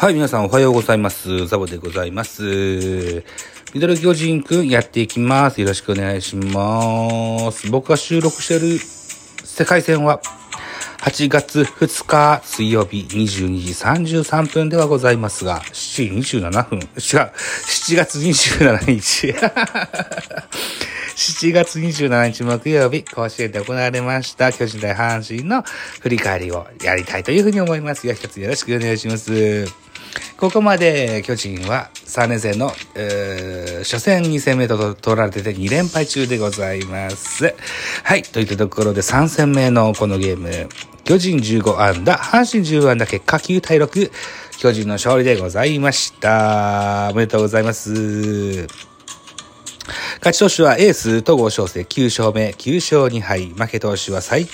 はい、皆さんおはようございます。ザボでございます。ミドル巨人くんやっていきます。よろしくお願いします。僕が収録してる世界戦は8月2日水曜日22時33分ではございますが、7時27分、違う、7月27日。7月27日木曜日、甲子園で行われました巨人対阪神の振り返りをやりたいというふうに思いますが、一つよろしくお願いします。ここまで巨人は3年生の、えー初戦2戦目と取られてて2連敗中でございます。はい。といったところで3戦目のこのゲーム、巨人15安打、阪神10安打、結果9対6、巨人の勝利でございました。おめでとうございます。勝ち投手はエース、戸郷翔征9勝目、9勝2敗。負け投手は佐伯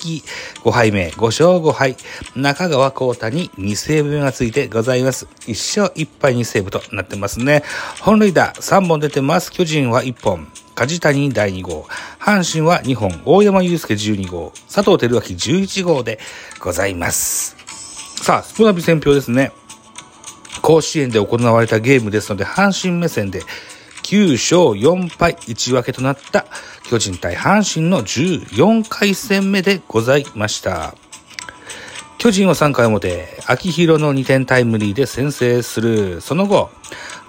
5敗目、5勝5敗。中川幸太に2セーブ目がついてございます。1勝1敗2セーブとなってますね。本塁打3本出てます。巨人は1本。梶谷第2号。阪神は2本。大山祐介12号。佐藤輝明11号でございます。さあ、スポナビ戦表ですね。甲子園で行われたゲームですので、阪神目線で9勝4敗1分けとなった巨人対阪神の14回戦目でございました。巨人は3回表、秋広の2点タイムリーで先制する。その後、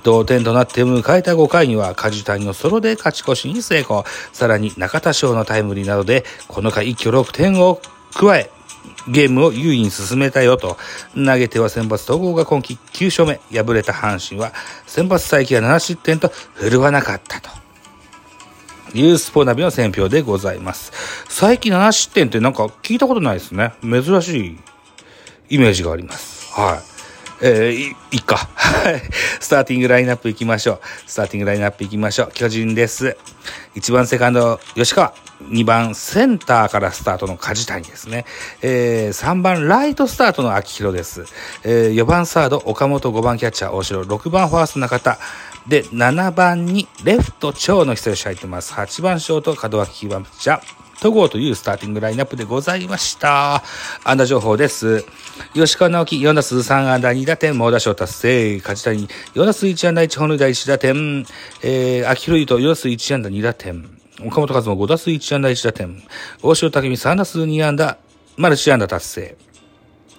同点となって迎えた5回には梶谷のソロで勝ち越しに成功。さらに中田翔のタイムリーなどで、この回一挙6点を加え、ゲームを優位に進めたよと、投げては選抜統合が今季9勝目、敗れた阪神は選抜再起が7失点と振るわなかったと。いうスポナビの選評でございます。最近7失点ってなんか聞いたことないですね。珍しいイメージがあります。はい。えー、い、っか。スターティングラインナップ行きましょう。スターティングラインナップ行きましょう。巨人です。1番セカンド、吉川。2番センターからスタートの梶谷ですね。えー、3番ライトスタートの秋広です。えー、4番サード岡本、5番キャッチャー大城、6番ファースト中田。で、7番にレフト長の久吉入ってます。8番ショート門脇9番ピッチャー。戸郷というスターティングラインナップでございました。安打情報です。吉川直樹、4打数3安打2打点、猛打賞達成。梶谷、4打数1安打1本塁打1打点。えー、秋広優斗、4打数1安打2打点。岡本和真、5打数1安打1打点。大城武美、3打数2安打、マルチ安打達成。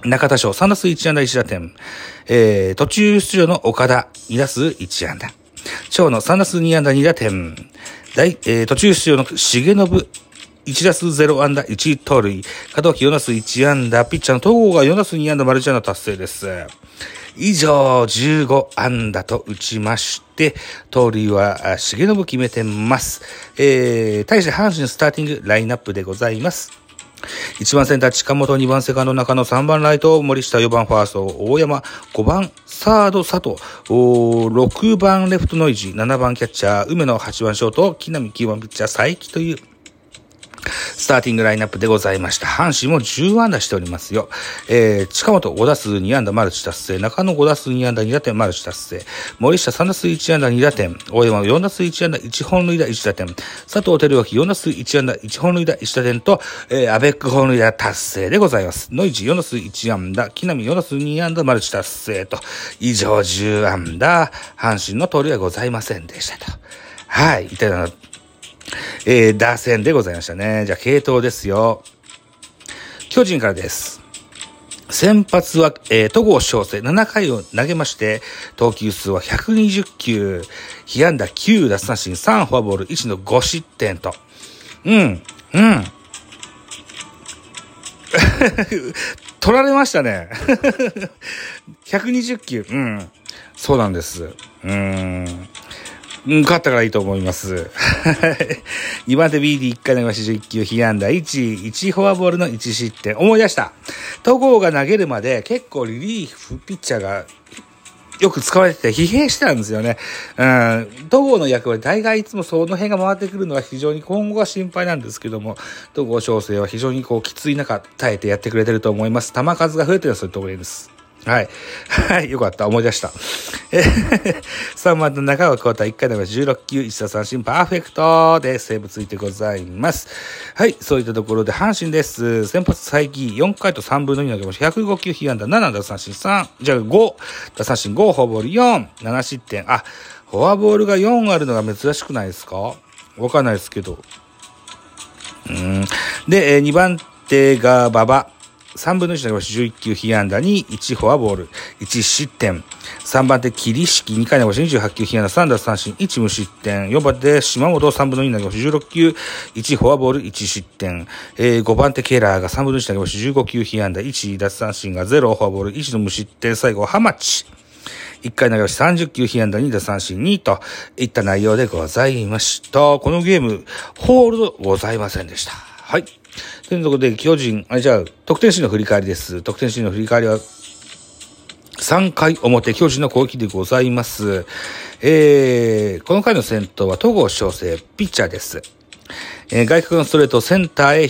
中田翔、3打数1安打1打点。えー、途中出場の岡田、2打数1安打。長野、3打数2安打2打点。大、えー、途中出場の重信、1打数0安打1盗塁。門脇4打数1安打。ピッチャーの東郷が4打数2安打マルチ安打達成です。以上、15安打と打ちまして、盗塁は重信決めてます。えー、対して阪神スターティングラインナップでございます。1番センター近本、2番セカンド中野、3番ライト森下、4番ファースト大山、5番サード佐藤、6番レフトノイジー、7番キャッチャー梅野、8番ショート木浪、9番ピッチャー佐伯というスターティングラインナップでございました。阪神も10安打しておりますよ。えー、近本5打数2安打マルチ達成。中野5打数2安打2打点マルチ達成。森下3打数1安打2打点。大山4打数1安打1本塁打1打点。佐藤輝明4打数1安打1本塁打1打点と、えー、アベック本塁打達成でございます。ノイジ4打数1安打。木浪4打数2安打マルチ達成と。以上10安打。阪神の通りはございませんでしたと。はい。いたようなえー、打線でございましたね。じゃあ、系統ですよ。巨人からです。先発は、えー、戸郷翔征7回を投げまして、投球数は120球、被安打9奪三振3フォアボール1の5失点と。うん、うん。取られましたね。120球。うん。そうなんです。うん。うん、勝ったからいいと思います。2番手 BD1 回投げまし11球、被安打1、1フォアボールの1失点。思い出した。戸郷が投げるまで結構リリーフピッチャーがよく使われてて疲弊してたんですよね。うん。戸郷の役割、大概いつもその辺が回ってくるのは非常に今後は心配なんですけども、戸郷翔征は非常にこうきつい中耐えてやってくれてると思います。球数が増えてるのはそういうところです。はい。はい、よかった。思い出した。え3番の中川幸太1回では16球、1打三振パーフェクトでセーブついてございます。はい、そういったところで阪神です。先発最近4回と3分の2投げました。105球、被安打7打三振3、じゃあ5、打三振5、フォアボール4、7失点。あ、フォアボールが4あるのが珍しくないですか？わかんないですけど。うん。で、2番手が馬場。3分の1投げまし11球被安打に1フォアボール、1失点。3番手、桐敷2回投げし28球被安打3奪三振1無失点。4番手、島本3分の2投げまし16球、1フォアボール、1失点。えー、5番手、ケラーが3分の1投げまし15球被安打1奪三振が0フォアボール、1の無失点。最後、ハマチ。1回投げし30球被安打2打三振2といった内容でございました。このゲーム、ホールドございませんでした。はい。ということで、巨人、あ、じゃあ、得点シーンの振り返りです。得点シーンの振り返りは、3回表、巨人の攻撃でございます。えー、この回の先頭は戸郷翔征、ピッチャーです。えー、外角のストレートセンターへ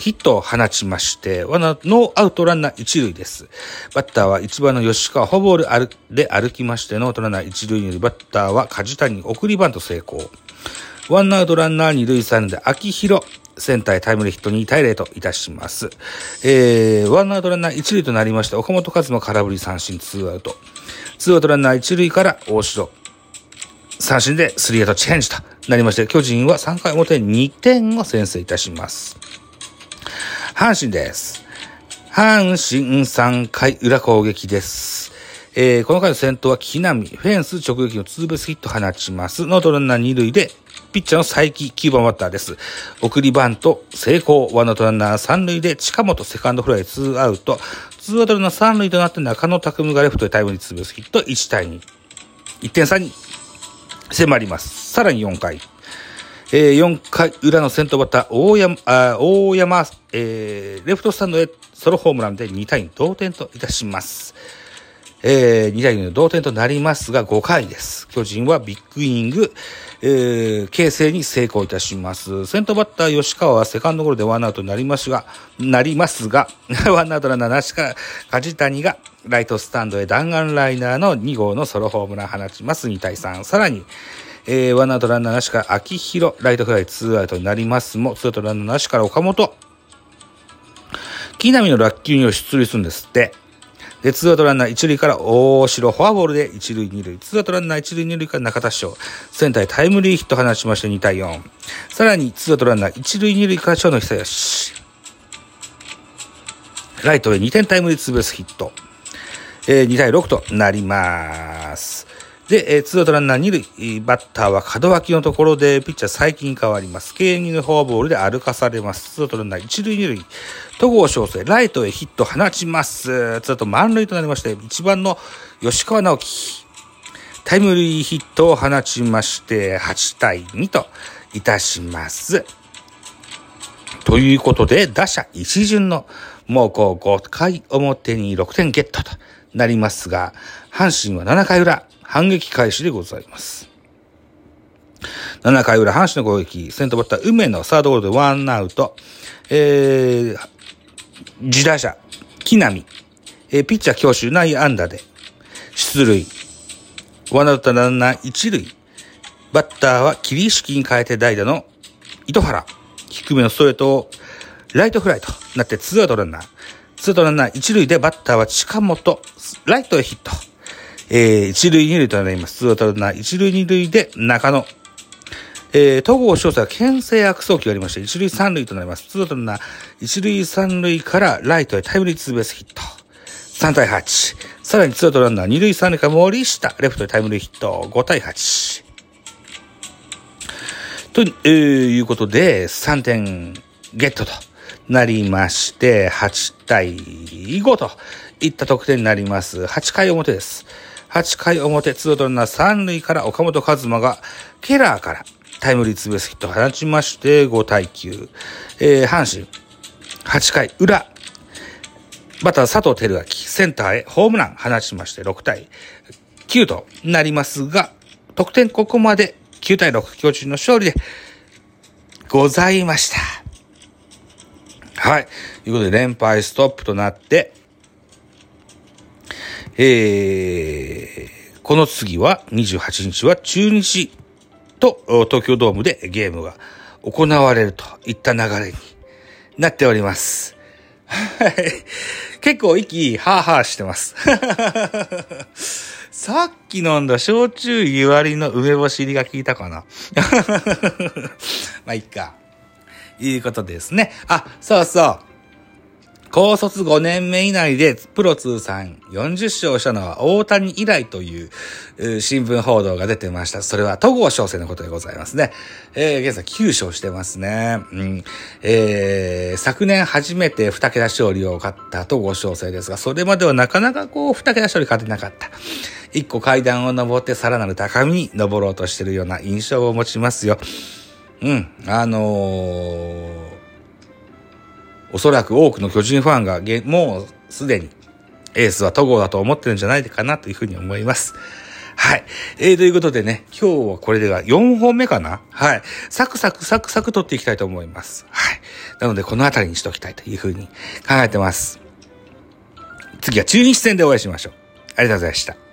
ヒットを放ちまして、ワナ、ノーアウトランナー一塁です。バッターは1番の吉川、フォアボールで歩きまして、ノーアウトランナー一塁にバッターは梶谷、送りバント成功。ワンアウトランナー二塁三塁で秋広、センターへタイムリーヒット2対0といたします。えー、ワンアウトランナー1塁となりまして、岡本和真空振り三振2アウト。2アウトランナー1塁から大城。三振でスリーアウトチェンジとなりまして、巨人は3回表2点を先制いたします。阪神です。阪神3回裏攻撃です。えー、この回の先頭は木浪、フェンス直撃のツーベースヒット放ちます。ノーアウトランナー2塁でピッチャーの才木9番バッターです。送りバント成功。ワンアウトランナー3塁で近本セカンドフライ2アウト。2アウトランナー3塁となって中野拓夢がレフトでタイムリーツーベースヒット1対2。1点差に迫ります。さらに4回。えー、4回裏の先頭バッター、大山、あ大山、えー、レフトスタンドへソロホームランで2対2同点といたします。えー、2対2の同点となりますが、5回です。巨人はビッグイニング、えー、形成に成功いたします。先頭バッター吉川はセカンドゴロでワンアウトになりますが、なりますが、ワンアウトランナーなしから、梶谷がライトスタンドへ弾丸ライナーの2号のソロホームラン放ちます。2対3。さらに、えー、ワンアウトランナーなしから秋広、ライトフライ2アウトになりますも、ツーアウトランナーなしから岡本、木浪の落球に出塁するんですって。で、ツーアウトランナー一塁から大城フォアボールで一塁二塁。ツーアウトランナー一塁二塁から中田翔。センターへタイムリーヒット放ちまして2対4。さらにツーアウトランナー一塁二塁から長野久義。ライトへ2点タイムリーツーベースヒット。えー、2対6となります。で、えー、ツーアウトランナー二塁、バッターは門脇のところで、ピッチャー最近変わります。経営のフォアボールで歩かされます。ツーアウトランナー一塁二塁。戸郷翔征、ライトへヒット放ちます。つと満塁となりまして、1番の吉川直樹、タイムリーヒットを放ちまして、8対2といたします。ということで、打者一巡の、もうこう5回表に6点ゲットとなりますが、阪神は7回裏、反撃開始でございます。7回裏、阪神の攻撃、先頭バッター、梅のサードゴールでワンアウト、えー、自打者、木浪、えー、ピッチャー強襲内安打で出塁。ワンアウトランナー一塁。バッターは桐敷に変えて代打の糸原。低めのストレートをライトフライとなってツーアウトランナー。ツーアウトランナー一塁でバッターは近本。ライトへヒット。えー、一塁二塁となります。ツーアウトランナー一塁二塁で中野。えー、戸郷翔征は牽制悪送球がありまして、一塁三塁となります。ツーアウトランナー、一塁三塁からライトへタイムリーツーベースヒット。3対8。さらにツーアウトランナー、二塁三塁から森下、レフトへタイムリーヒット。5対8。と、えー、いうことで、3点ゲットとなりまして、8対5といった得点になります。8回表です。8回表、ツードルナ3塁から岡本和真がケラーからタイムリーツーベースヒットを放ちまして、5対9。えー、阪神、8回裏、バッター佐藤輝明、センターへホームラン放ちまして、6対9となりますが、得点ここまで9対6、巨人の勝利でございました。はい。ということで、連敗ストップとなって、えー、この次は、28日は中日と東京ドームでゲームが行われるといった流れになっております。はい。結構息、ハーハーしてます。さっき飲んだ焼酎湯割りの梅干し入りが効いたかな まあ、いっか。いうことですね。あ、そうそう。高卒5年目以内でプロ通算40勝したのは大谷以来という新聞報道が出てました。それは戸郷翔征のことでございますね。えー、現在9勝してますね。うん、えー、昨年初めて2桁勝利を勝った戸郷翔征ですが、それまではなかなかこう2桁勝利勝てなかった。一個階段を登ってさらなる高みに登ろうとしているような印象を持ちますよ。うん、あのーおそらく多くの巨人ファンがもうすでにエースは戸郷だと思ってるんじゃないかなというふうに思います。はい。えー、ということでね、今日はこれでは4本目かな？はい。サクサクサクサク取っていきたいと思います。はい。なので、この辺りにしておきたいというふうに考えてます。次は中日戦でお会いしましょう。ありがとうございました。